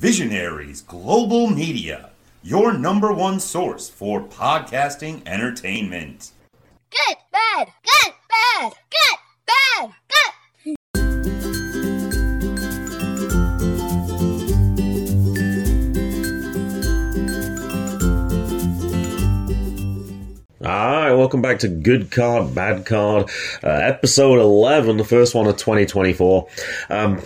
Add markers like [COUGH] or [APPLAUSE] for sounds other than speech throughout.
Visionaries Global Media, your number one source for podcasting entertainment. Good, bad, good, bad, good, bad, good. All right, welcome back to Good Card, Bad Card, uh, episode 11, the first one of 2024. Um,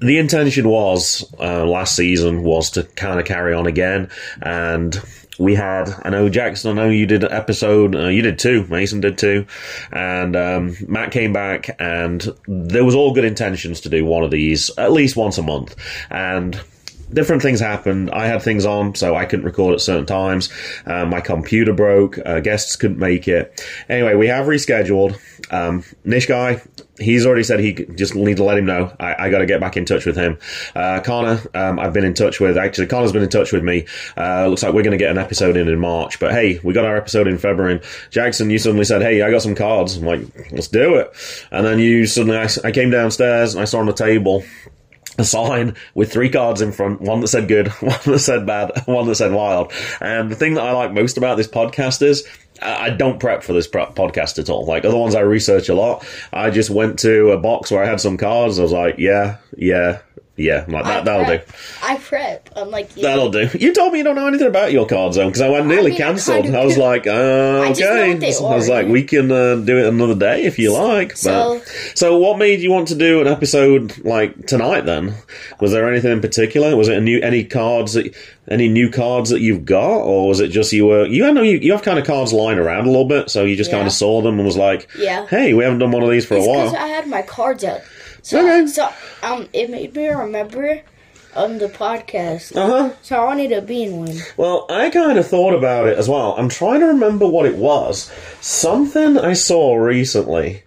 the intention was, uh, last season, was to kind of carry on again, and we had, I know Jackson, I know you did an episode, uh, you did two, Mason did two, and um, Matt came back, and there was all good intentions to do one of these at least once a month, and different things happened. I had things on, so I couldn't record at certain times. Uh, my computer broke. Uh, guests couldn't make it. Anyway, we have rescheduled. Um, Nish guy, he's already said he just need to let him know. I, I got to get back in touch with him. Uh, Connor, um, I've been in touch with. Actually, Connor's been in touch with me. Uh, looks like we're going to get an episode in in March. But hey, we got our episode in February. And Jackson, you suddenly said, "Hey, I got some cards." I'm like, "Let's do it." And then you suddenly, I, I came downstairs and I saw on the table a sign with three cards in front, one that said good, [LAUGHS] one that said bad, one that said wild. And the thing that I like most about this podcast is I don't prep for this podcast at all. Like other ones, I research a lot. I just went to a box where I had some cards. I was like, yeah, yeah, yeah. I'm like that. That'll do. I prep. I'm like, you. That'll do. You told me you don't know anything about your cards, though, because I went nearly mean, I cancelled. kinda I was like, uh, I okay. they I was like, we can uh, do it another day if you like. So- but, so, what made you want to do an episode like tonight? Then, was there anything in particular? Was it a new any cards that any new cards that you've got, or was it just you were you know you, you have kind of cards lying around a little bit, so you just Yeah. kind of saw them and was like, Yeah. hey, we haven't done one of these for It's a while. I had my cards out. So, Okay. so um, it made me remember on the podcast. Uh huh. So I wanted to be in one. Well, I kind of thought about it as well. I'm trying to remember what it was. Something I saw recently,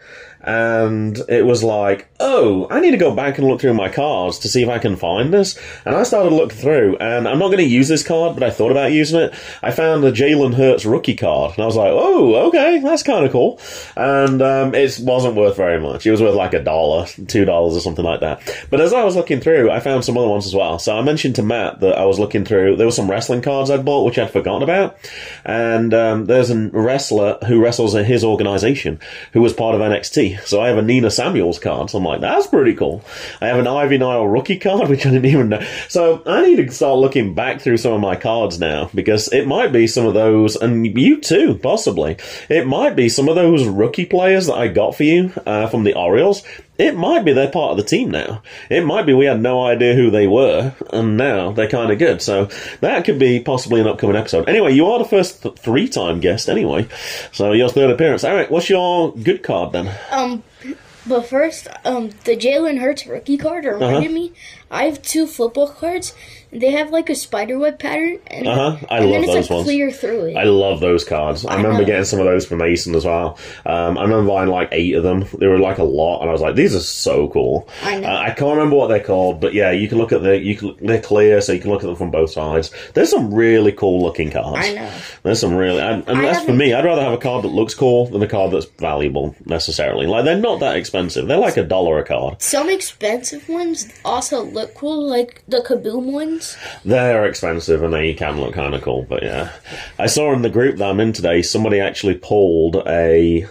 and it was like, oh, I need to go back and look through my cards to see if I can find this. And I started looking through, and I'm not going to use this card, but I thought about using it. I found the Jalen Hurts rookie card, and I was like, oh, okay, that's kind of cool. And um, it wasn't worth very much. It was worth like a dollar, two dollars, or something like that. But as I was looking through, I found some other ones as well. So I mentioned to Matt that I was looking through. There were some wrestling cards I'd bought, which I'd forgotten about. And um, there's a wrestler who wrestles in his organization who was part of NXT. So I have a Nina Samuels card. So I'm like, that's pretty cool. I have an Ivy Nile rookie card, [LAUGHS] which I didn't even know. So I need to start looking back through some of my cards now because it might be some of those, and you too, possibly. It might be some of those rookie players that I got for you uh, from the Orioles. It might be they're part of the team now. It might be we had no idea who they were, and now they're kind of good. So that could be possibly an upcoming episode. Anyway, you are the first th- three-time guest, anyway. So your third appearance. All right, what's your good card then? Um, but first, um, the Jalen Hurts rookie card reminded Uh-huh. me. I have two football cards. They have like a spider web pattern, and, Uh-huh. I and love then it's those like ones. clear through it. I love those cards. I, I remember know. getting some of those from Mason as well. Um, I remember buying like eight of them. There were like a lot, and I was like, "These are so cool." I know. Uh, I can't remember what they're called, but yeah, you can look at the you can they're clear, so you can look at them from both sides. There's some really cool looking cards. I know. There's some really, and, and that's for me. I'd rather have a card that looks cool than a card that's valuable necessarily. Like they're not that expensive. They're like a dollar a card. Some expensive ones also look cool, like the Kaboom ones. They're expensive and they can look kind of cool, but yeah. I saw in the group that I'm in today, somebody actually pulled a.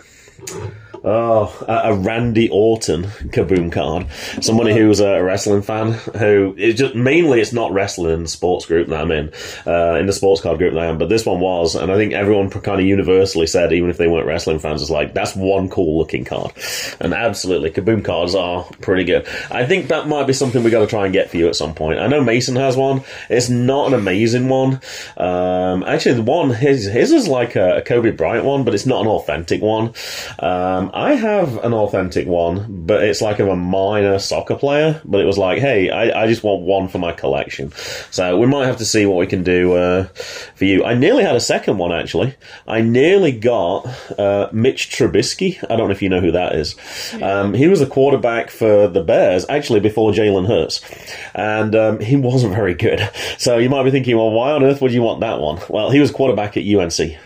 Oh, a, Randy Orton kaboom card. Somebody who's a wrestling fan who is just mainly it's not wrestling in the sports group that I'm in, uh, in the sports card group that I am, but this one was, and I think everyone kind of universally said, even if they weren't wrestling fans, is like that's one cool looking card, and absolutely kaboom cards are pretty good. I think that might be something we got to try and get for you at some point. I know Mason has one. It's not an amazing one. Um, actually, the one his his is like a, a Kobe Bryant one, but it's not an authentic one. Um, I have an authentic one, but it's like of a minor soccer player. But it was like, hey, I, I just want one for my collection. So we might have to see what we can do uh, for you. I nearly had a second one actually. I nearly got uh, Mitch Trubisky. I don't know if you know who that is. Um, he was the quarterback for the Bears actually before Jalen Hurts, and um, he wasn't very good. [LAUGHS] So you might be thinking, well, why on earth would you want that one? Well, he was quarterback at UNC.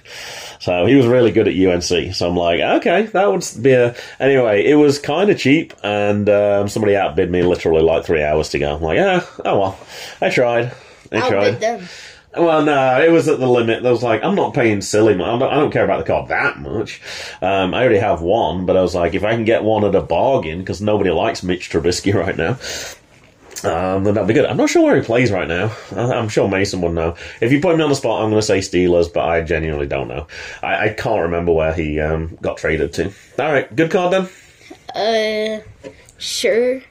So he was really good at UNC. So I'm like, okay, that would be a. Anyway, it was kind of cheap, and um, somebody outbid me literally like three hours to go. I'm like, yeah, oh well, I tried. I Outbid tried. them. Well, no, it was at the limit. I was like, I'm not paying silly money. I don't, I don't care about the car that much. Um, I already have one, but I was like, if I can get one at a bargain, because nobody likes Mitch Trubisky [LAUGHS] right now, um, then that'd be good. I'm not sure where he plays right now. I- I'm sure Mason would know. If you put me on the spot, I'm going to say Steelers, but I genuinely don't know. I, I can't remember where he um, got traded to. All right, good card then. Uh, sure.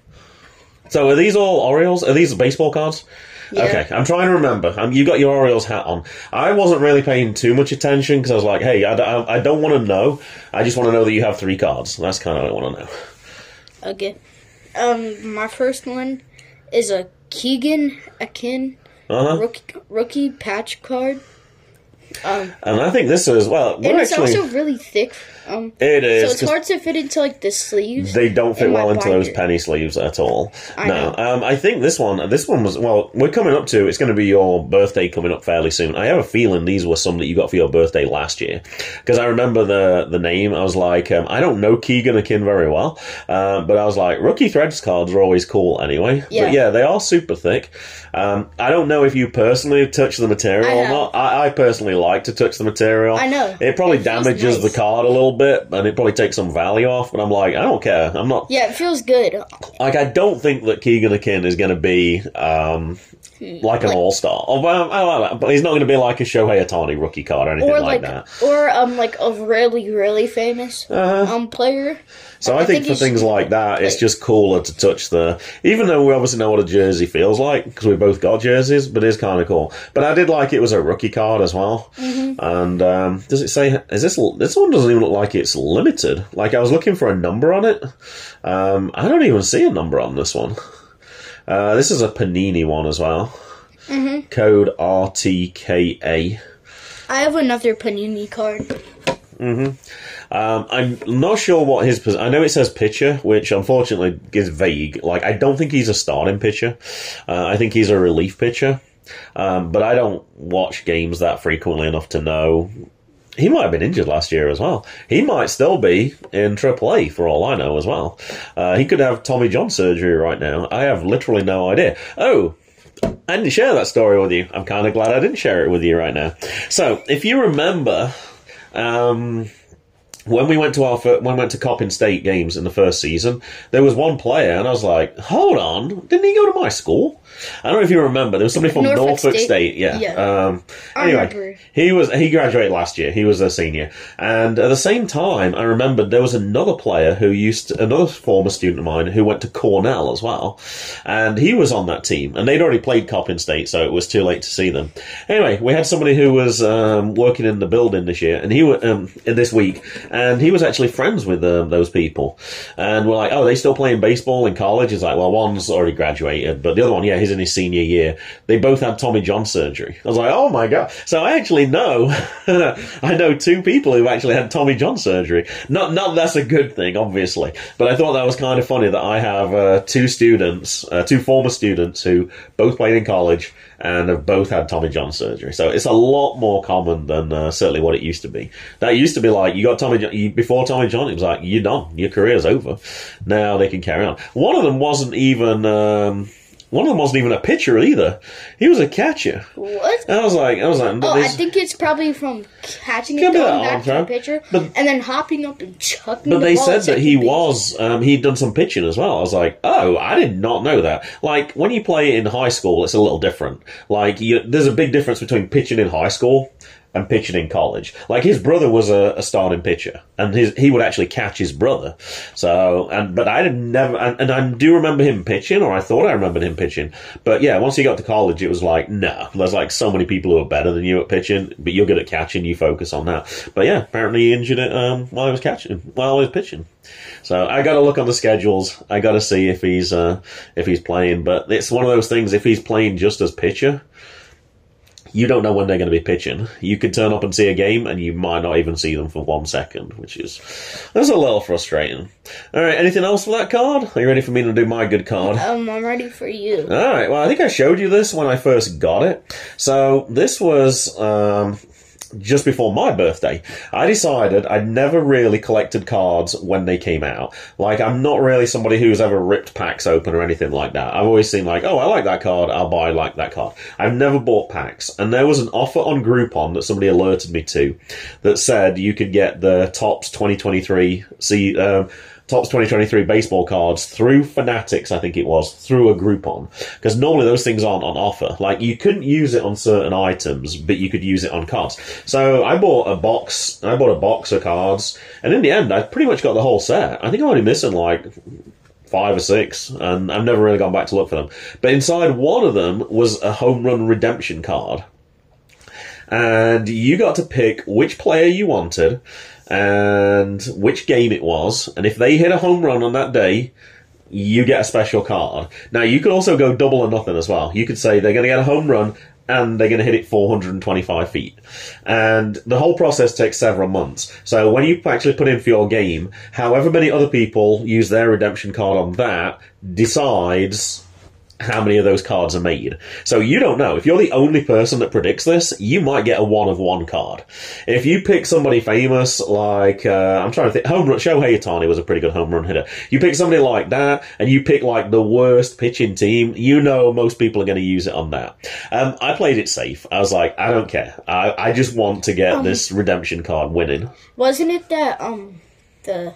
So are these all Orioles? Are these baseball cards? Yeah. Okay, I'm trying to remember. Um, you got your Orioles hat on. I wasn't really paying too much attention because I was like, hey, I don't want to know. I just want to know that you have three cards. That's kind of what I want to know. Okay. Um, my first one is a Keegan Akin Uh huh. rookie rookie patch card. Um, And I think this is well. and We're it's actually also really thick. Um, it so it's hard to fit into like the sleeves. They don't fit in well into those penny sleeves at all. I no, um, I think this one, this one was well. We're coming up to. It's going to be your birthday coming up fairly soon. I have a feeling these were some that you got for your birthday last year because I remember the the name. I was like, um, I don't know Keegan Akin very well, uh, but I was like, rookie threads cards are always cool anyway. Yeah. But yeah, they are super thick. Um, I don't know if you personally touch the material or not. I, I personally like to touch the material. I know. It probably It damages the card a little bit, and it probably takes some value off. But I'm like, I don't care. I'm not Yeah, it feels good. like I don't think that Keegan Akin is going to be um, like an Like- all star. Oh, like but he's not going to be like a Shohei Ohtani rookie card or anything Or like, like, that. or um, like a really really famous Uh-huh. um player. So I, I think, think for things like that, it's just cooler to touch the. Even though we obviously know what a jersey feels like because we both got jerseys, but it's kind of cool. But I did like it was a rookie card as well. Mm-hmm. And um, does it say? Is this this one doesn't even look like it's limited? Like I was looking for a number on it. Um, I don't even see a number on this one. Uh, this is a Panini one as well. Mm-hmm. Code RTKA. I have another Panini card. Um, I'm not sure what his. pos- I know it says pitcher, which unfortunately is vague. Like I don't think he's a starting pitcher. Uh, I think he's a relief pitcher. Um, but I don't watch games that frequently enough to know. He might have been injured last year as well. He might still be in AAA for all I know as well. Uh, he could have Tommy John surgery right now. I have literally no idea. Oh, I didn't share that story with you. I'm kind of glad I didn't share it with you right now. So, if you remember, um, when we went to our when we went to Coppin State games in the first season, there was one player, and I was like, "Hold on, didn't he go to my school?" I don't know if you remember. There was somebody from Norfolk, Norfolk State. State? Yeah. Yeah. Um, anyway, he was he graduated last year. He was a senior, and at the same time, I remembered there was another player who used to, another former student of mine who went to Cornell as well, and he was on that team. And they'd already played Coppin State, so it was too late to see them. Anyway, we had somebody who was um, working in the building this year, and he wa- um, this week, and he was actually friends with um, those people. And we're like, "Oh, they still playing baseball in college?" He's like, "Well, one's already graduated, but the other one, yeah, in his senior year." They both had Tommy John surgery. I was like, "Oh my god!" So I actually know, [LAUGHS] I know two people who actually had Tommy John surgery. Not, not that's a good thing, obviously, but I thought that was kind of funny that I have uh, two students, uh, two former students who both played in college and have both had Tommy John surgery. So it's a lot more common than uh, certainly what it used to be. That used to be like you got Tommy John you, before Tommy John. It was like you're done, your career's over. Now they can carry on. One of them wasn't even. Um, one of them wasn't even a pitcher either. He was a catcher. What? And I was like, I was like, Oh, I think it's probably from catching it, going back to the pitcher, But- and then hopping up and chucking. But the they said that he was um, he'd done some pitching as well. I was like, oh, I did not know that. Like when you play in high school, it's a little different. Like you, there's a big difference between pitching in high school and pitching in college. Like his brother was a, a starting pitcher, and his he would actually catch his brother. So and but I didn't never and, and I do remember him pitching, or I thought I remembered him pitching. But yeah, once he got to college, it was like, no, there's like so many people who are better than you at pitching, but you're good at catching. You focus on that. But yeah, apparently he injured it um, while he was catching, while he was pitching. So I got to look on the schedules. I got to see if he's uh, if he's playing. But it's one of those things. If he's playing just as pitcher, you don't know when they're going to be pitching. You could turn up and see a game, and you might not even see them for one second, which is that's a little frustrating. All right, anything else for that card? Are you ready for me to do my good card? Um, I'm ready for you. All right. Well, I think I showed you this when I first got it. So this was um, just before my birthday, I decided I'd never really collected cards when they came out. Like, I'm not really somebody who's ever ripped packs open or anything like that. I've always seen like, oh, I like that card, I'll buy like that card. I've never bought packs, and there was an offer on Groupon that somebody alerted me to that said you could get the Topps 2023 see. Um, Topps 2023 baseball cards through Fanatics, I think it was, through a Groupon. Because normally those things aren't on offer. Like, you couldn't use it on certain items, but you could use it on cards. So I bought a box, I bought a box of cards, and in the end, I pretty much got the whole set. I think I'm only missing like five or six, and I've never really gone back to look for them. But inside one of them was a home run redemption card. And you got to pick which player you wanted and which game it was. And if they hit a home run on that day, you get a special card. Now, you could also go double or nothing as well. You could say they're going to get a home run and they're going to hit it 425 feet. And the whole process takes several months. So when you actually put in for your game, however many other people use their redemption card on that decides how many of those cards are made. So you don't know. If you're the only person that predicts this, you might get a one of one card. If you pick somebody famous like uh, I'm trying to think, home run Shohei Ohtani was a pretty good home run hitter. You pick somebody like that, and you pick like the worst pitching team. You know most people are going to use it on that. Um, I played it safe. I was like, I don't care. I, I just want to get this redemption card winning. Wasn't it that um the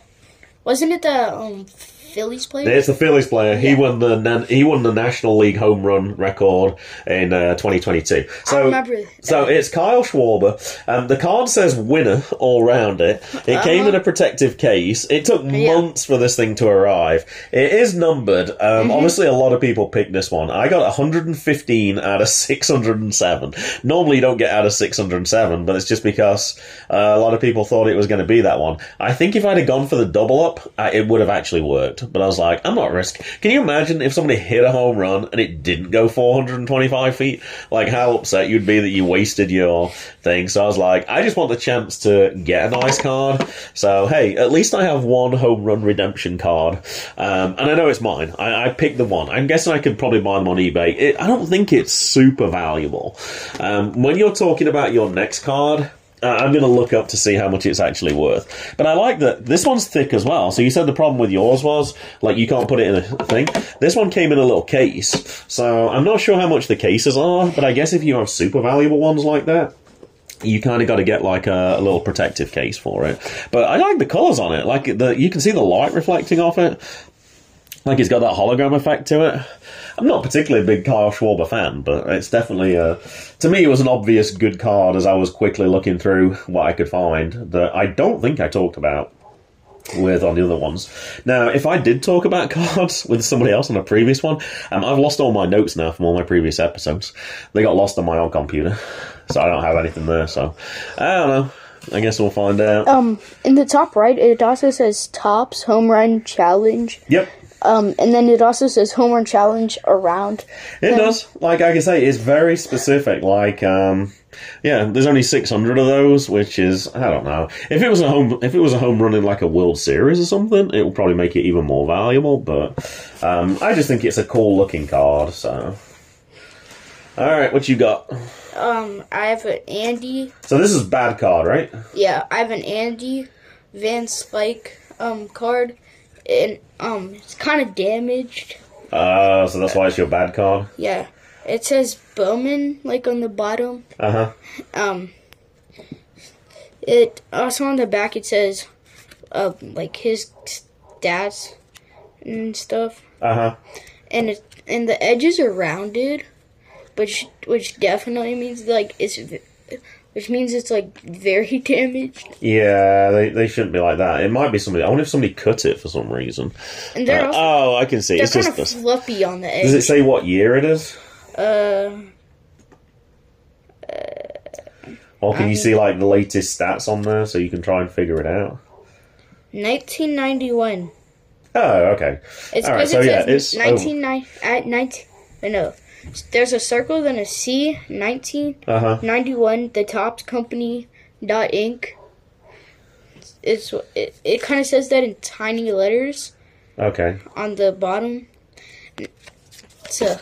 wasn't it the um Phillies player? It's the Phillies player. He won the na- he won the National League home run record in uh, 2022. So remember so it's Kyle Schwarber. Um, the card says winner all round it. It came in a protective case. It took Uh-huh. Yeah. months for this thing to arrive. It is numbered. Um, Mm-hmm. Obviously, a lot of people picked this one. I got 115 out of 607. Normally, you don't get out of 607, but it's just because uh, a lot of people thought it was going to be that one. I think if I'd have gone for the double up, I, it would have actually worked. But I was like, I'm not risk. Can you imagine if somebody hit a home run and it didn't go 425 feet? Like how upset you'd be that you wasted your thing. So I was like, I just want the chance to get a nice card. So hey, at least I have one home run redemption card, um, and I know it's mine. I, I picked the one. I'm guessing I could probably buy them on eBay. It, I don't think it's super valuable. Um, when you're talking about your next card. Uh, I'm going to look up to see how much it's actually worth. But I like that this one's thick as well. So you said the problem with yours was like you can't put it in a thing. This one came in a little case. So I'm not sure how much the cases are, but I guess if you have super valuable ones like that, you kind of got to get like a, a little protective case for it. But I like the colors on it. Like the you can see the light reflecting off it. Like it's got that hologram effect to it. I'm not particularly a big Kyle Schwarber fan, but it's definitely uh, to me it was an obvious good card as I was quickly looking through what I could find that I don't think I talked about with on the other ones. Now, if I did talk about [LAUGHS] cards with somebody else on a previous one, um, I've lost all my notes now from all my previous episodes. They got lost on my old computer, [LAUGHS] so I don't have anything there. So I don't know. I guess we'll find out. um in the top right it also says topps home run challenge. Yep. Um and then it also says home run challenge around. It does. Like I can say, it's very specific. Like, um, yeah, there's only 600 of those, which is I don't know. If it was a home, if it was a home run in like a World Series or something, it would probably make it even more valuable. But um, I just think it's a cool looking card. So, all right, what you got? Um I have an Andy So this is bad card, right? yeah, I have an Andy Van Slyke um card and um it's kind of damaged. Uh, so that's why it's your bad card. Yeah. It says Bowman like on the bottom. Uh huh. Um it also on the back it says uh like his stats and stuff. Uh huh. And it and the edges are rounded, which which definitely means like it's which means it's like very [LAUGHS] damaged. Yeah, they, they shouldn't be like that. It might be somebody. I wonder if somebody cut it for some reason. And they're Uh, also oh, I can see. they're It's kind just of this. fluffy on the edge. Does it say what year it is? Uh, Or can you see like the latest stats on there so you can try and figure it out? 1991. Oh, okay. It's All right, so it yeah, it's 1990 at 19. No, there's a circle then a C. 1991. Uh huh. The Topps Company dot Inc. It's it, it kind of says that in tiny letters Okay. on the bottom. So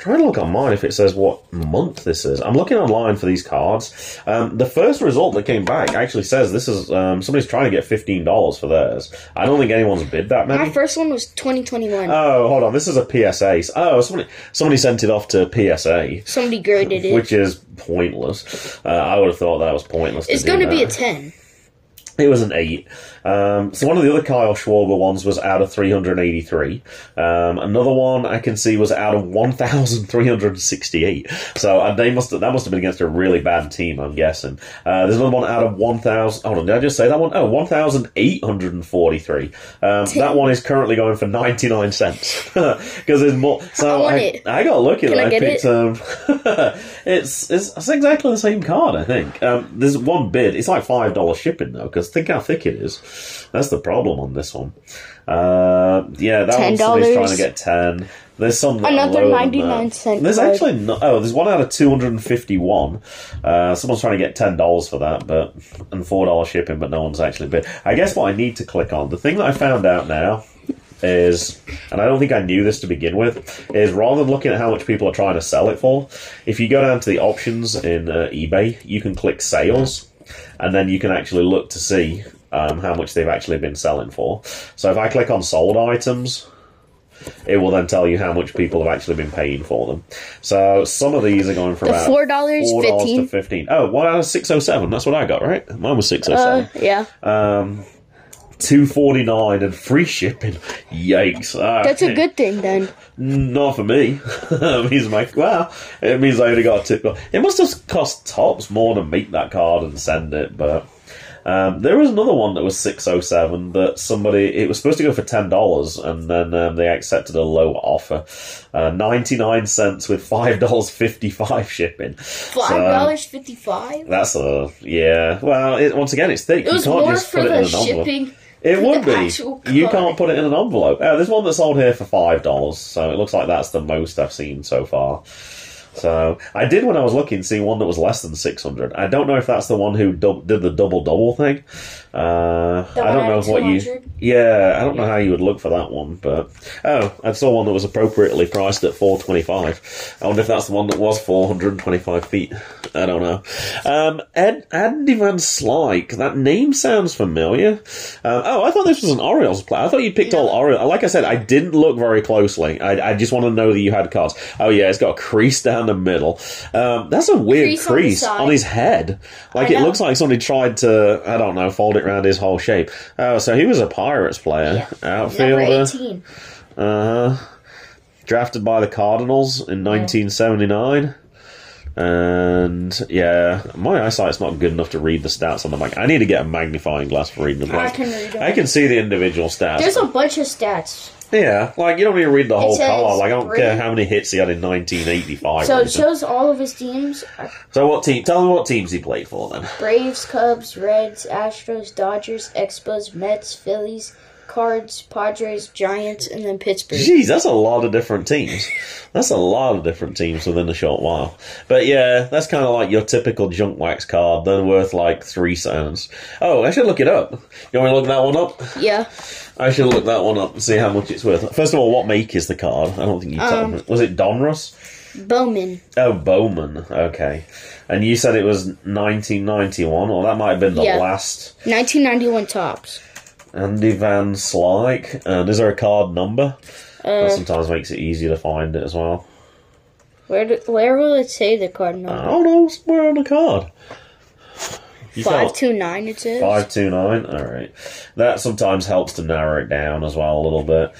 trying to look online if it says what month this is. I'm looking online for these cards. Um, the first result that came back actually says this is um, somebody's trying to get fifteen dollars for theirs. I don't think anyone's bid that many. My first one was 2021. Oh, hold on. This is a PSA. Oh, somebody somebody sent it off to PSA, Somebody graded it. which is pointless. Uh, I would have thought that was pointless. it's going to be a 10. It was an eight. Um, so one of the other Kyle Schwarber ones was out of 383. Um, another one I can see was out of 1,368. So uh, they must have, that must have been against a really bad team, I'm guessing. Uh, there's another one out of 1,000. Hold on, did I just say that one? Oh, 1,843. Um, that one is currently going for 99 cents [LAUGHS] because there's more. So I I. I got lucky that I I, picked. it? Um, [LAUGHS] it's, it's it's exactly the same card, I think. Um, there's one bid. It's like five dollars shipping though, because think how thick it is. That's the problem on this one. Uh, yeah, that one's somebody's $10. trying to get ten. There's some that Another ninety nine cent. There's card. actually no. Oh, there's one out of two hundred and fifty-one. Uh, someone's trying to get ten dollars for that, but and four dollars shipping, but no one's actually bid. I guess what I need to click on the thing that I found out now is, and I don't think I knew this to begin with, is rather than looking at how much people are trying to sell it for, if you go down to the options in uh, eBay, you can click sales, and then you can actually look to see um, how much they've actually been selling for. So if I click on sold items, it will then tell you how much people have actually been paying for them. So some of these are going for The about $4, $4 to 15. 15 Oh, one out of 607. That's what I got, right? Mine was 607. Uh, yeah. Um, two forty nine and free shipping. Yikes! Ah, That's a good thing then. Not for me. [LAUGHS] it means my well, it means I only got a tip. It must have cost topps more to make that card and send it, but. Um, there was another one that was six oh seven that somebody it was supposed to go for ten dollars and then um, they accepted a low offer, uh, ninety nine cents with five dollars fifty five shipping. Five dollars fifty five. That's a yeah. Well, it, once again, it's thick. It was you can't more just for put it in the an envelope. shipping. It would be. You can't put it in an envelope. Oh, there's one that's sold here for five dollars, so it looks like that's the most I've seen so far. So I did when I was looking see one that was less than six hundred. I don't know if that's the one who did the double double thing. Uh, I don't know what you. Yeah, I don't know how you would look for that one, but oh, I saw one that was appropriately priced at four twenty five. I wonder if that's the one that was four hundred and twenty five feet. I don't know. Um, Ed Andy Van Slyke. That name sounds familiar. Um, oh, I thought this was an Orioles player. I thought you picked all Orioles. Like I said, I didn't look very closely. I, I just want to know that you had cards. Oh yeah, it's got a crease down the middle. Um, that's a weird Crease on crease side. on his head. Like it looks like somebody tried to, I don't know, fold it around his whole shape. Oh, so he was a Pirates player, Number outfielder, uh huh. Drafted by the Cardinals in 1979. And yeah, my eyesight's not good enough to read the stats on the mic. I need to get a magnifying glass for reading the I can read them. I can see the individual stats. There's a bunch of stats. Yeah, like you don't need to read the whole says card. Like I don't three- care how many hits he had in 1985. So it shows all of his teams: so what team? Tell me what teams he played for then. Braves, Cubs, Reds, Astros, Dodgers, Expos, Mets, Phillies, Cards, Padres, Giants, and then Pittsburgh. Jeez, that's a lot of different teams. That's a lot of different teams within a short while. But yeah, that's kind of like your typical junk wax card. They're worth like three cents. Oh, I should look it up. You want me to look that one up? Yeah, I should look that one up and see how much it's worth. First of all, what make is the card? I don't think you told Um, me. Was it Donruss? Bowman. Oh, Bowman. Okay. And you said it was 1991, or that might have been the Yeah. last. 1991 topps. Andy Van Slyke. And is there a card number? Uh, that sometimes makes it easier to find it as well. where do, where will it say the card I number? don't know, somewhere on the card. You Five two nine. It says. 529? Alright. That sometimes helps to narrow it down as well a little bit.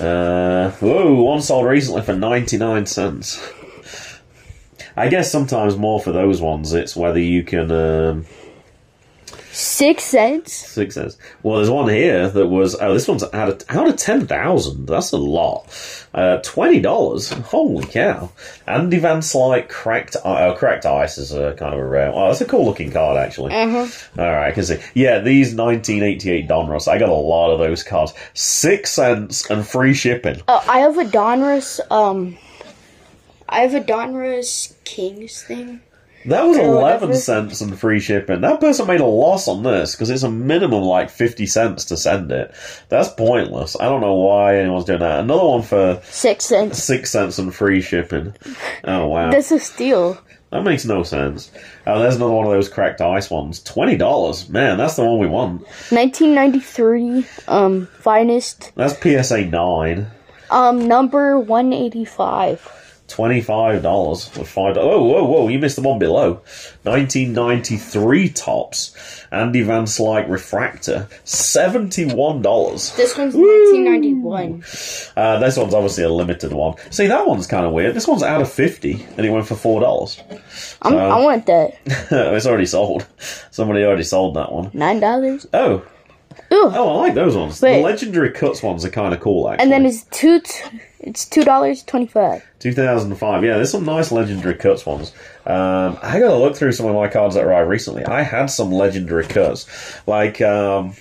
Uh, whoa, one sold recently for 99 cents. I guess sometimes more for those ones, it's whether you can. Um, Six cents. six cents. Well, there's one here that was. Oh, this one's out of, out of 10,000. That's a lot. Uh, $20. Holy cow. Andy Van Slyke cracked, oh, cracked ice is a kind of a rare. Oh, that's a cool looking card, actually. Uh huh. All right, I can see. Yeah, these 1988 Donruss, I got a lot of those cards. Six cents and free shipping. Oh, I have a Donruss. Um, I have a Donruss Kings thing. That was or 11 cents and free shipping. That person made a loss on this because it's a minimum like 50 cents to send it. That's pointless. I don't know why anyone's doing that. Another one for Six cents. 6 cents and free shipping. Oh, wow. That's a steal. That makes no sense. Oh, there's another one of those cracked ice ones. $20. Man, that's the one we want. 1993, um, finest, That's PSA 9. um, number 185. Twenty-five dollars for five. Oh, whoa, whoa! You missed the one below. Nineteen ninety-three topps. Andy Van Slyke refractor. Seventy-one dollars. This one's 1991. Uh, this one's obviously a limited one. See, that one's kind of weird. This one's out of fifty, and it went for four dollars. I'm, I want that. [LAUGHS] it's already sold. Somebody already sold that one. Nine dollars. Oh, Ooh. oh, I like those ones. The legendary cuts ones are kind of cool. Actually, And then it's two. T- it's two dollars twenty five. 2005. Yeah, there's some nice legendary cuts ones. Um, I gotta look through some of my cards that arrived recently. I had some legendary cuts, like um,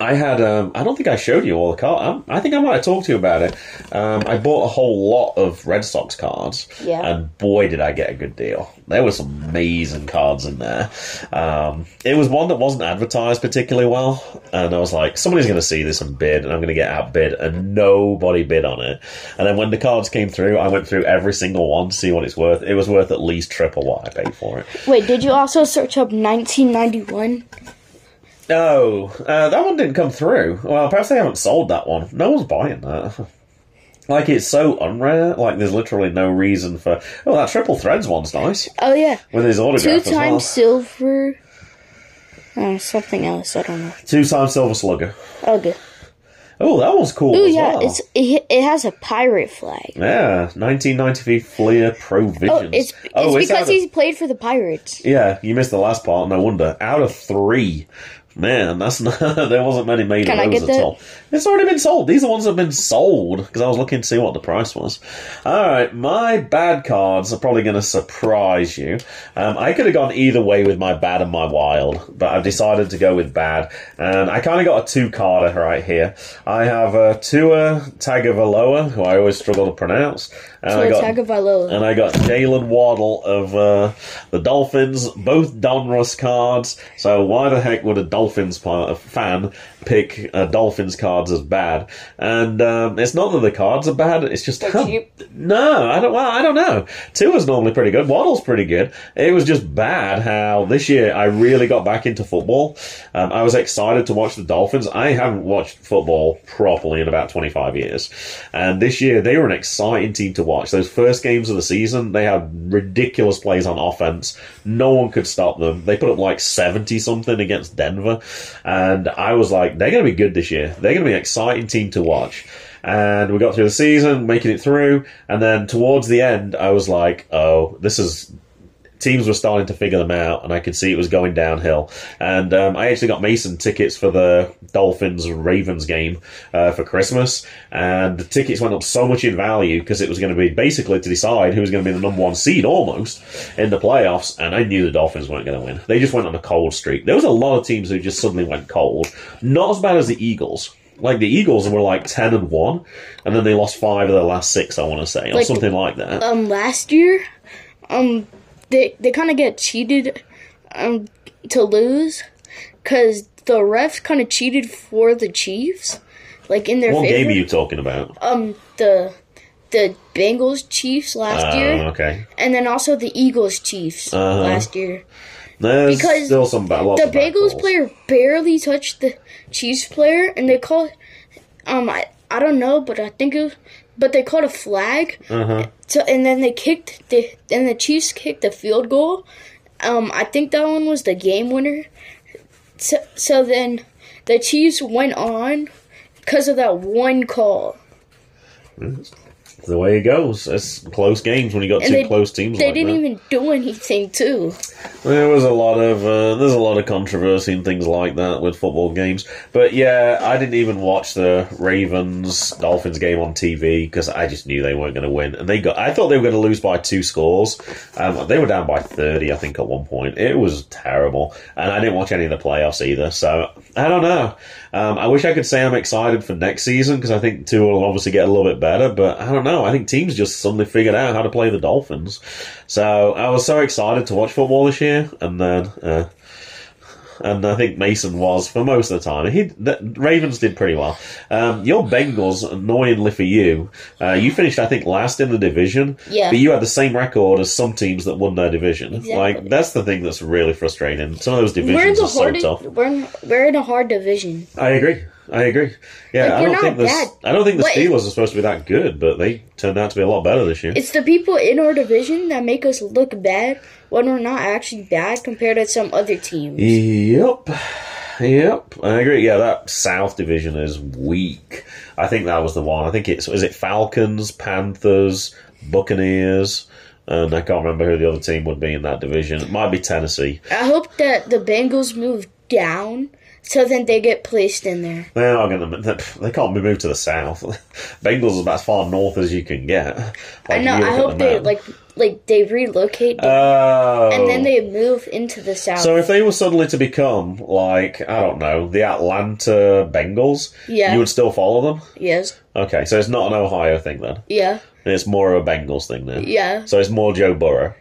I had. Um, I don't think I showed you all the cards. Um, I think I might have talked to you about it. Um, I bought a whole lot of Red Sox cards, Yeah. and boy, did I get a good deal. There were some amazing cards in there. Um, it was one that wasn't advertised particularly well, and I was like, somebody's going to see this and bid, and I'm going to get outbid, and nobody bid on it. And then when the cards came through, I went through every single one to see what it's worth. It was worth at least triple what I paid for it. Wait, did you also search up 1991? No, uh, that one didn't come through. Well, perhaps they haven't sold that one. No one's buying that. [LAUGHS] Like it's so unrare. Like there's literally no reason for. Oh, that triple threads one's nice Oh yeah, with his two autograph as times well. silver. Uh, something else. I don't know. Two times silver slugger. Oh good. Oh, that one's cool Oh yeah, well. it's it, it has a pirate flag. yeah, 1993 Fleer Pro Visions. Oh, it's it's Oh, because of- he's played for the Pirates. Yeah, you missed the last part. No wonder. Out of three, man, that's not. [LAUGHS] there wasn't many made Can of those at that? all. It's already been sold. These are the ones that have been sold because I was looking to see what the price was. All right, my bad cards are probably going to surprise you. Um, I could have gone either way with my bad and my wild, but I've decided to go with bad. And I kind of got a two carder right here. I have uh, Tua Tagovailoa, who I always struggle to pronounce. And I got Tagovailoa. and I got Jaylen Waddle of uh, the Dolphins, both Donruss cards. So why the heck would a Dolphins fan pick uh, Dolphins cards as bad? And um, it's not that the cards are bad; it's just They're how- cheap. no, I don't. Well, I don't know. Tua's normally pretty good. Waddle's pretty good. It was just bad how this year I really got back into football. Um, I was excited to watch the Dolphins. I haven't watched football properly in about 25 years, and this year they were an exciting team to watch. Those first games of the season, they had ridiculous plays on offense. No one could stop them. They put up like 70 something against Denver, and I was like, they're going to be good this year. They're going to be an exciting team to watch and we got through the season, making it through, and then towards the end, I was like, "Oh, this is." Teams were starting to figure them out, and I could see it was going downhill. And um, I actually got Mason tickets for the Dolphins Ravens game uh, for Christmas, and the tickets went up so much in value because it was going to be basically to decide who was going to be the number one seed almost in the playoffs. And I knew the Dolphins weren't going to win. They just went on a cold streak. There was a lot of teams who just suddenly went cold. Not as bad as the Eagles. Like the Eagles were like ten and one, and then they lost five of their last six. I want to say, or Like- something like that. Um, last year, um, they they kind of get cheated, um, to lose, cause the refs kind of cheated for the Chiefs, like in their what favor. game are you talking about? Um, the the Bengals Chiefs last year. Oh, year, okay. and then also the Eagles Chiefs Uh-huh. last year. There's Because still some. The Bengals player barely touched the Chiefs player, and they called. Um, I I don't know, but I think it. Was, but they called a flag. Uh-huh. So and then they kicked the and the Chiefs kicked the field goal. Um, I think that one was the game winner. So so then the Chiefs went on because of that one call. The way it goes. It's close games when you got And two they- close teams. Like that. They like didn't that. even do anything too. There was a lot of uh, there's a lot of controversy and things like that with football games. But yeah, I didn't even watch the Ravens Dolphins game on TV because I just knew they weren't going to win, and they got. I thought they were going to lose by two scores. Um, they were down by thirty, I think, at one point. It was terrible, and I didn't watch any of the playoffs either. So I don't know. Um, I wish I could say I'm excited for next season because I think Tua will obviously get a little bit better, but I don't know. I think teams just suddenly figured out how to play the Dolphins. So I was so excited to watch football this year, and then. Uh, and I think Mason was for most of the time. He the Ravens did pretty well. Um, your Bengals, annoyingly for you, uh, you finished I think last in the division. Yeah. But you had the same record as some teams that won their division. Exactly. Like that's the thing that's really frustrating. Some of those divisions are so hard. tough. We're in, we're in a hard division. I agree. I agree. Yeah, Like, I don't think the. I don't think the But- Steelers are supposed to be that good, but they turned out to be a lot better this year. It's the people in our division that make us look bad when we're not actually bad compared to some other teams. Yep. Yep. I agree. Yeah, that South division is weak. I think that was the one. I think it's is it Falcons, Panthers, Buccaneers, and I can't remember who the other team would be in that division. It might be Tennessee. I hope that the Bengals move down so then they get placed in there. They are going to. They can't be moved to the south. [LAUGHS] Bengals is about as far north as you can get. I Like, know. I hope they like like they relocate Oh. and then they move into the south. So if they were suddenly to become like I don't know the Atlanta Bengals, Yeah. you would still follow them. yes. Okay, so it's not an Ohio thing then. Yeah. It's more of a Bengals thing then. Yeah. So it's more Joe Burrow.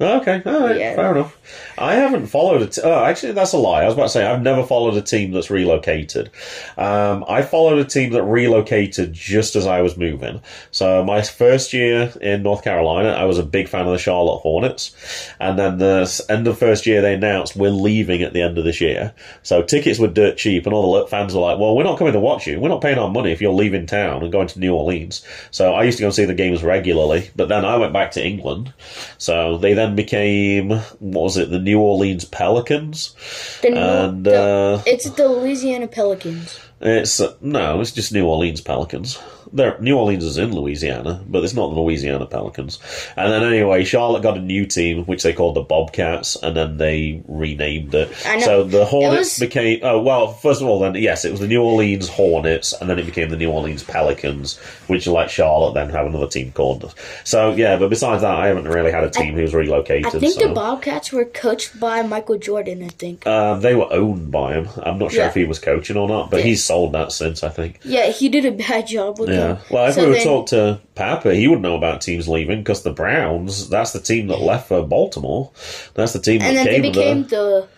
Okay, all right, Yeah. fair enough. I haven't followed it. Oh, actually, that's a lie. I was about to say I've never followed a team that's relocated. Um, I followed a team that relocated just as I was moving. So my first year in North Carolina, I was a big fan of the Charlotte Hornets, and then the end of first year they announced we're leaving at the end of this year. So tickets were dirt cheap, and all the fans were like, "Well, we're not coming to watch you. We're not paying our money if you're leaving town and going to New Orleans." So I used to go and see the games regularly, but then I went back to England. So they then became what was it, the New Orleans Pelicans, The New- and the- uh, it's the Louisiana Pelicans. it's uh, no, it's just New Orleans Pelicans. New Orleans is in Louisiana, but it's not the Louisiana Pelicans. And then anyway, Charlotte got a new team which they called the Bobcats, and then they renamed it. So the Hornets was- became. Oh well, first of all, then yes, it was the New Orleans Hornets, and then it became the New Orleans Pelicans, which let Charlotte then have another team called. So yeah, but besides that, I haven't really had a team who's relocated. I think so. the Bobcats were coached by Michael Jordan. I think. Um, they were owned by him. I'm not sure Yeah. if he was coaching or not, but Yeah. he's sold that since I think. Yeah, he did a bad job with Yeah. Them. Well, if So we were then- talked to Papa, he would know about teams leaving because the Browns, that's the team that left for Baltimore. That's the team and that then they came became the,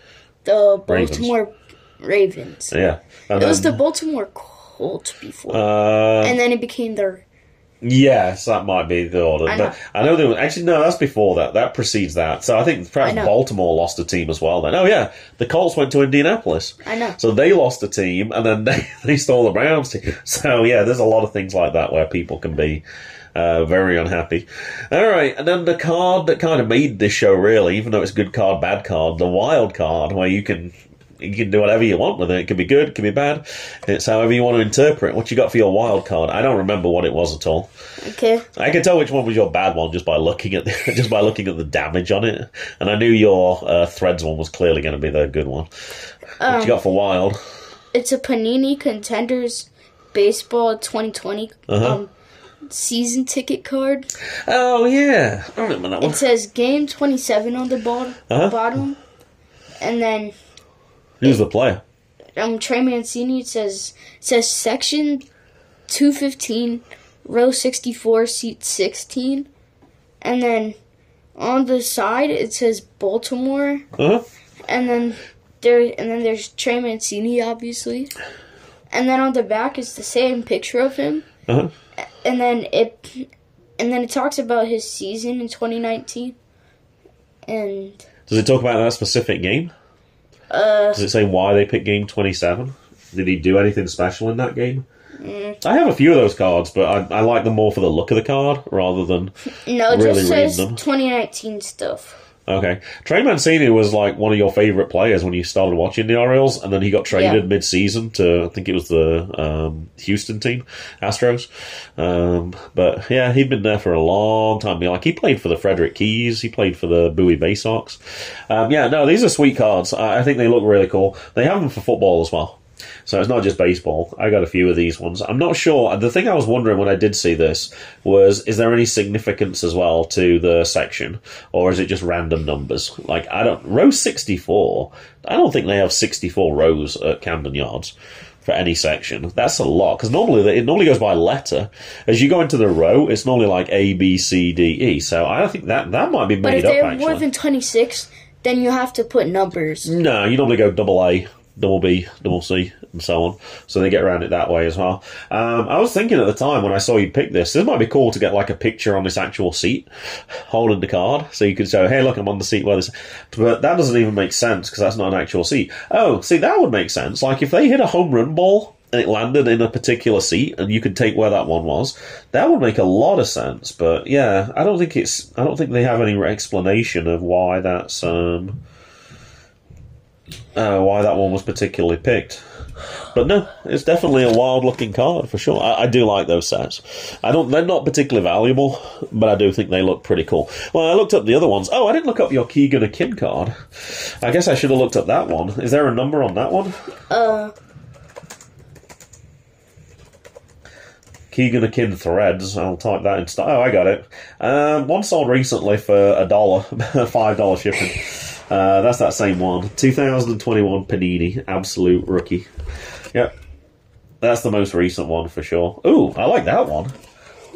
the the Baltimore Ravens. Yeah. And It was the Baltimore Colts before, uh, and then it became their. Yes, that might be the order. I but know. I know there was, actually, no, that's before that. That precedes that. So I think perhaps I. Baltimore lost a team as well then. Oh, yeah. The Colts went to Indianapolis. I know. So they lost a team, and then [LAUGHS] they, they stole the Browns team. [LAUGHS] So yeah, there's a lot of things like that where people can be uh, very unhappy. All right, and then the card that kind of made this show really, even though it's good card, bad card, the wild card, where you can you can do whatever you want with it. It can be good, it can be bad. It's however you want to interpret. What you got for your wild card? I don't remember what it was at all. Okay. I can tell which one was your bad one just by looking at the, [LAUGHS] just by looking at the damage on it, and I knew your uh, threads one was clearly going to be the good one. What Um, you got for wild? It's a Panini Contenders Baseball 2020 Uh-huh. um, season ticket card. Oh yeah, I remember that one. It says Game 27 on the bottom, Uh-huh. bottom, and then Who's the player? um Trey Mancini. It says says Section 215, row 64, seat 16, and then on the side it says Baltimore, Uh huh. and then there and then there's Trey Mancini, obviously, and then on the back is the same picture of him, Uh-huh. and then it and then it talks about his season in 2019, and Does it talk about that specific game? Uh Does it say why they picked game twenty seven? Did he do anything special in that game? Mm. I have a few of those cards, but I, I like them more for the look of the card rather than no, it Really just says them. 2019 stuff. Okay. Trey Mancini was like one of your favorite players when you started watching the Orioles, and then he got traded Yeah. mid season to I think it was the um, Houston team, Astros. Um, but yeah, he'd been there for a long time. Like he played for the Frederick Keys, he played for the Bowie Bay Sox. Um, yeah, no, these are sweet cards. I, I think they look really cool. They have them for football as well. So it's not just baseball. I got a few of these ones. I'm not sure. The thing I was wondering when I did see this was, is there any significance as well to the section, or is it just random numbers? Like I don't row 64. I don't think they have 64 rows at Camden Yards. for any section. That's a lot because normally it normally goes by letter. As you go into the row, it's normally like A, B, C, D, E. So I think that that might be But made if up. they have actually. more than 26, then you have to put numbers. No, you normally go double A, double B, double C, and so on. So they get around it that way as well. Um, I was thinking at the time when I saw you pick this, this might be cool to get like a picture on this actual seat, holding the card, so you could show, hey, look, I'm on the seat where this. But that doesn't even make sense because that's not an actual seat. Oh, see, that would make sense. Like if they hit a home run ball. And it landed in a particular seat, and you could take where that one was. That would make a lot of sense, but yeah, I don't think it's. I don't think they have any explanation of why that's um, uh, why that one was particularly picked. But no, it's definitely a wild looking card for sure. I, I do like those sets. I don't. They're not particularly valuable, but I do think they look pretty cool. Well, I looked up the other ones. Oh, I didn't look up your Keegan Akin card. I guess I should have looked up that one. Is there a number on that one? Uh, Keegan Akin threads. I'll type that in. St- oh, I got it. Um, one sold recently for a dollar, [LAUGHS] five dollar shipping. Uh, that's that same one. 2021 Panini, absolute rookie. Yep, that's the most recent one for sure. Ooh, I like that one.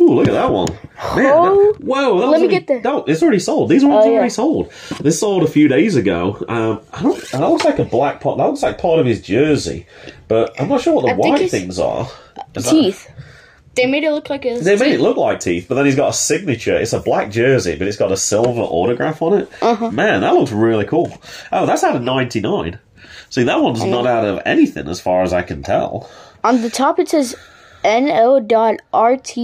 Ooh, look at that one. Man, Oh, that, whoa! That let me already- get No, it's already sold. These ones Oh, are already sold. This sold a few days ago. Um, I don't. That looks like a black part. That looks like part of his jersey, but I'm not sure what the I white things are. Is that- teeth. They made it look like a. they made it look like teeth, but then he's got a signature. It's a black jersey, but it's got a silver autograph on it. Uh-huh. Man, that looks really cool. Oh, that's out of 99. See, that one's not out of anything as far as I can tell. On the top, it says no.rt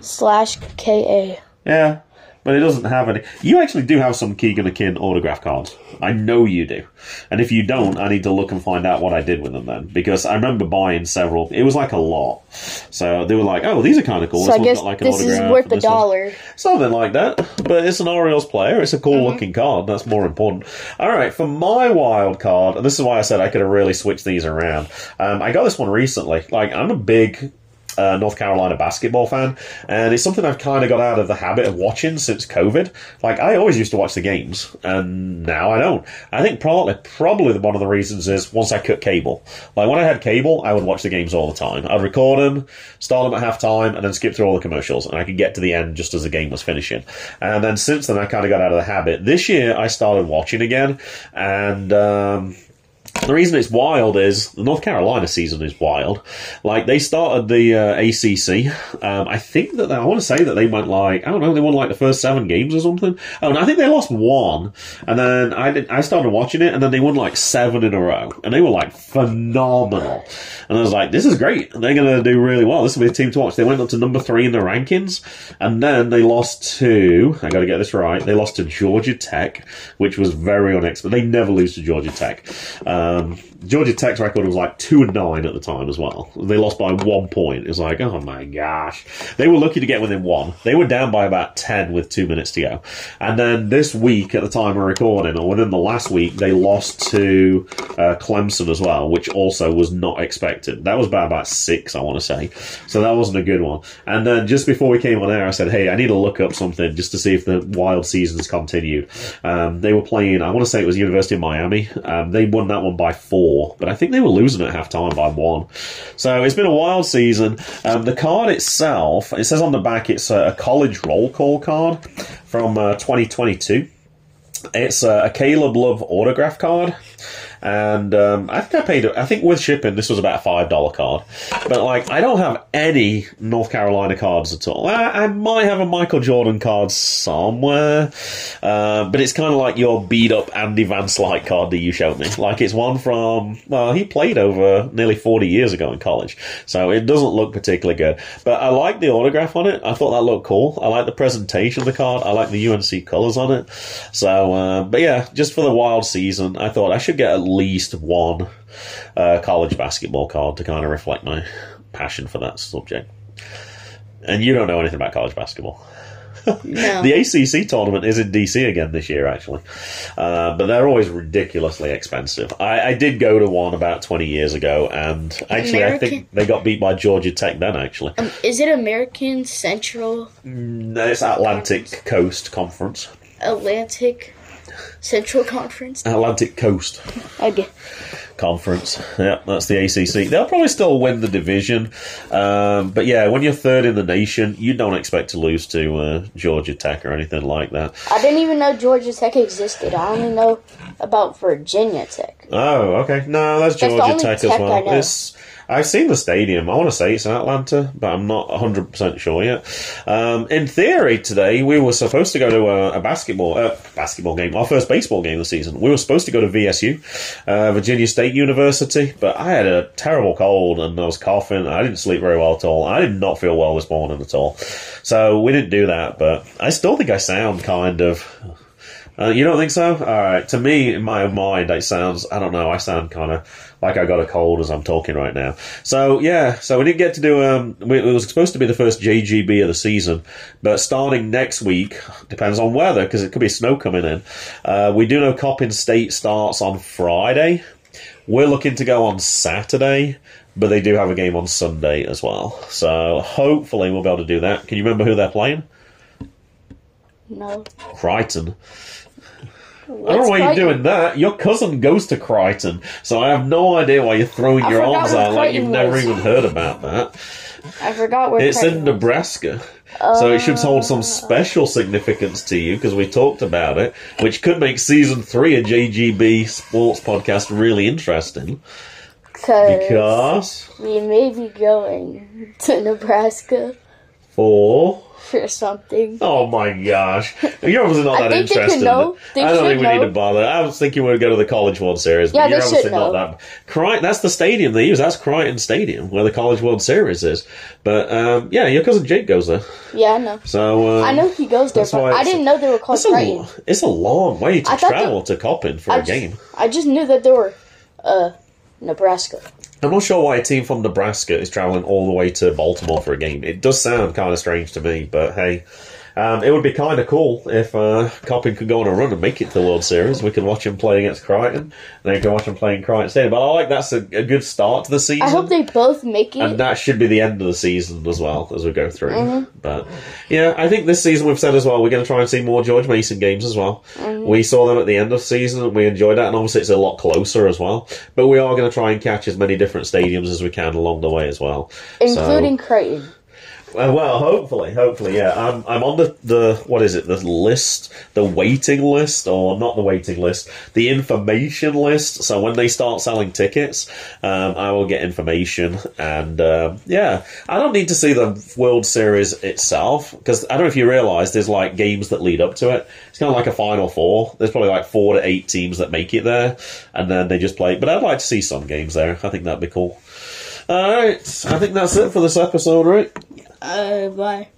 slash ka. Yeah, but it doesn't have any. You actually do have some Keegan Akin autograph cards. I know you do. And if you don't, I need to look and find out what I did with them then. Because I remember buying several. It was like a lot. So they were like, oh, these are kind of cool. So This I guess like this is worth a dollar. Something like that. But it's an Orioles player. It's a cool looking card. That's more important. All right, for my wild card, and this is why I said I could have really switched these around. Um, I got this one recently. Like, I'm a big uh, North Carolina basketball fan, and it's something I've kind of got out of the habit of watching since COVID. Like, I always used to watch the games, and now I don't. I think probably probably one of the reasons is once I cut cable. Like when I had cable, I would watch the games all the time. I'd record them, start them at half time, and then skip through all the commercials, and I could get to the end just as the game was finishing. And then since then, I kind of got out of the habit. This year, I started watching again, and. Um, the reason it's wild is the North Carolina season is wild. Like they started the uh, ACC. Um, I think that they, I want to say that they went like I don't know they won like the first seven games or something. Oh, and I think they lost one, and then I did, I started watching it, and then they won like seven in a row, and they were like phenomenal. And I was like, this is great. They're going to do really well. This will be a team to watch. They went up to number three in the rankings, and then they lost to I got to get this right. They lost to Georgia Tech, which was very unexpected. They never lose to Georgia Tech. Um, Georgia Tech's record was like two and nine at the time as well. They lost by one point. It's like, oh my gosh, they were lucky to get within one. They were down by about ten with two minutes to go. And then this week, at the time of recording, or within the last week, they lost to uh, Clemson as well, which also was not expected. That was about about six, I want to say. So that wasn't a good one. And then just before we came on air, I said, hey, I need to look up something just to see if the wild seasons continued. Um, they were playing, I want to say it was University of Miami. Um, they won that one by four, but I think they were losing at halftime by one. So it's been a wild season. Um, the card itself, it says on the back it's a, a college roll call card from uh, 2022. It's uh, a Caleb Love autograph card. And um, I think I paid. I think with shipping, this was about a five dollar card. But like, I don't have any North Carolina cards at all. I, I might have a Michael Jordan card somewhere, uh, but it's kind of like your beat up Andy Van Slyke card that you showed me. Like it's one from well, he played over nearly forty years ago in college, so it doesn't look particularly good. But I like the autograph on it. I thought that looked cool. I like the presentation of the card. I like the UNC colors on it. So, uh, but yeah, just for the wild season, I thought I should get least one uh, college basketball card to kind of reflect my passion for that subject. And you don't know anything about college basketball. No. [LAUGHS] The ACC tournament is in DC again this year, actually, uh, but they're always ridiculously expensive. I, I did go to one about twenty years ago, and actually, I think they got beat by Georgia Tech then. Actually, Um, is it American Central no, it's Atlantic Coast Conference. Atlantic Central Conference? Atlantic Coast. Okay. conference. Yeah, that's the ACC. They'll probably still win the division, um, but yeah, when you're third in the nation, you don't expect to lose to uh, Georgia Tech or anything like that. I didn't even know Georgia Tech existed. I only know about Virginia Tech. Oh, okay. No, that's That's Georgia Tech, Tech as well. I've seen the stadium. I want to say it's in Atlanta, but I'm not 100% sure yet. Um, in theory, today, we were supposed to go to a, a basketball uh, basketball game, our first baseball game of the season. We were supposed to go to VSU, uh, Virginia State University, but I had a terrible cold and I was coughing. I didn't sleep very well at all. I did not feel well this morning at all. So we didn't do that, but I still think I sound kind of uh, you don't think so? All right. To me, in my mind, it sounds. I don't know. I sound kind of like I got a cold as I'm talking right now. So yeah. So we didn't get to do. Um, we- it was supposed to be the first JGB of the season, but starting next week depends on weather because it could be snow coming in. Uh, we do know Coppin State starts on Friday. We're looking to go on Saturday, but they do have a game on Sunday as well. So hopefully we'll be able to do that. Can you remember who they're playing? No. Creighton. I don't know why you're doing that. Your cousin goes to Creighton, so I have no idea why you're throwing I your arms out like you've Creighton never even heard about that. I forgot where It's Creighton in was. Nebraska. So it should hold Uh. some special significance to you because we talked about it, which could make season three of JGB Sports Podcast really interesting. Cause Because we may be going to Nebraska for for something. Oh my gosh. You're obviously not I that think they interested. should know. They I don't should think we need to bother. I was thinking we would go to the College World Series, but Yeah, you're they obviously should not know. that. Creighton, that's the stadium they use. That's Creighton Stadium, where the College World Series is. But um, yeah, your cousin Jake goes there. Yeah, I know. So um, I know he goes there, that's but why I it's- didn't know they were called It's a, Creighton. it's a long way to I thought travel to Coppin for I a just, game. I just knew that they were uh Nebraska. I'm not sure why a team from Nebraska is traveling all the way to Baltimore for a game. It does sound kind of strange to me, but hey. Um, it would be kind of cool if uh, Coppin could go on a run and make it to the World Series. We could watch him play against Creighton, and then go watch him play in Creighton Stadium. But I like that's a, a good start to the season. I hope they both make it. and that should be the end of the season as well as we go through. Mm-hmm. But yeah, I think this season we've said as well we're going to try and see more George Mason games as well. Mm-hmm. We saw them at the end of the season and we enjoyed that, and obviously it's a lot closer as well. But we are going to try and catch as many different stadiums as we can along the way as well, including So, Creighton. Uh, well, hopefully, hopefully, yeah. I'm I'm on the the what is it? The list, the waiting list, or not the waiting list, the information list. So when they start selling tickets, um, I will get information, and um yeah, I don't need to see the World Series itself because I don't know if you realise there's like games that lead up to it. It's kind of like a Final Four. There's probably like four to eight teams that make it there, and then they just play. But I'd like to see some games there. I think that'd be cool. All right, I think that's it for this episode, right? Uh, bye.